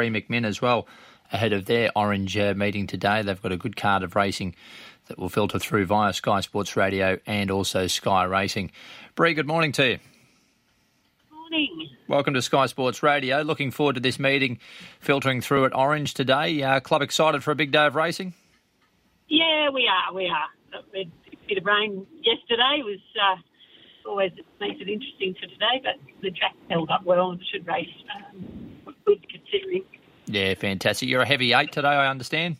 Bree McMinn as well ahead of their Orange uh, meeting today. They've got a good card of racing that will filter through via Sky Sports Radio and also Sky Racing. Bree, good morning to you. Morning. Welcome to Sky Sports Radio. Looking forward to this meeting filtering through at Orange today. Uh, club excited for a big day of racing? Yeah, we are. We are. A bit of rain yesterday was uh, always makes it interesting for today, but the track held up well and should race um. Yeah, fantastic. You're a heavy eight today, I understand.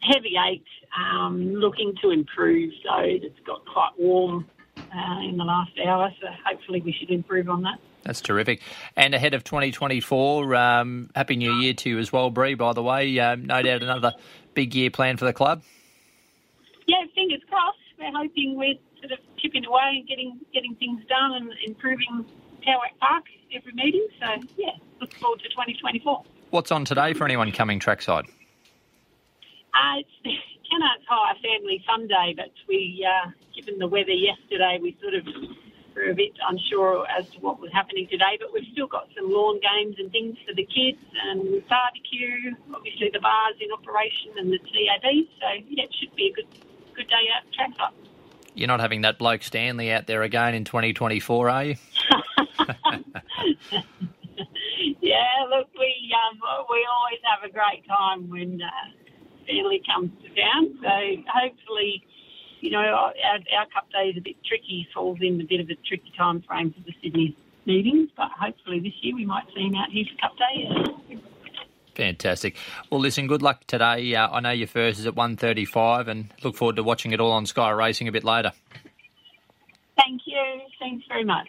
Heavy eight, um, looking to improve. So it's got quite warm uh, in the last hour, so hopefully we should improve on that. That's terrific. And ahead of 2024, um, Happy New Year to you as well, Bree, by the way. Um, no doubt another big year planned for the club. Yeah, fingers crossed. We're hoping we're sort of chipping away and getting getting things done and improving Towac Park every meeting. So, yeah, look forward to 2024. What's on today for anyone coming trackside? Uh, it's Kennard's Hire Family Fun Day, but we, uh, given the weather yesterday, we sort of were a bit unsure as to what was happening today. But we've still got some lawn games and things for the kids and barbecue. Obviously, the bars in operation and the TAB. So yeah, it should be a good good day out trackside. You're not having that bloke Stanley out there again in 2024, are you? yeah, we always have a great time when uh, Stanley comes to town. So hopefully, you know, our, our cup day is a bit tricky, falls in a bit of a tricky time frame for the Sydney meetings. But hopefully this year we might see him out here for cup day. Fantastic. Well, listen, good luck today. Uh, I know your first is at 1.35 and look forward to watching it all on Sky Racing a bit later. Thank you. Thanks very much.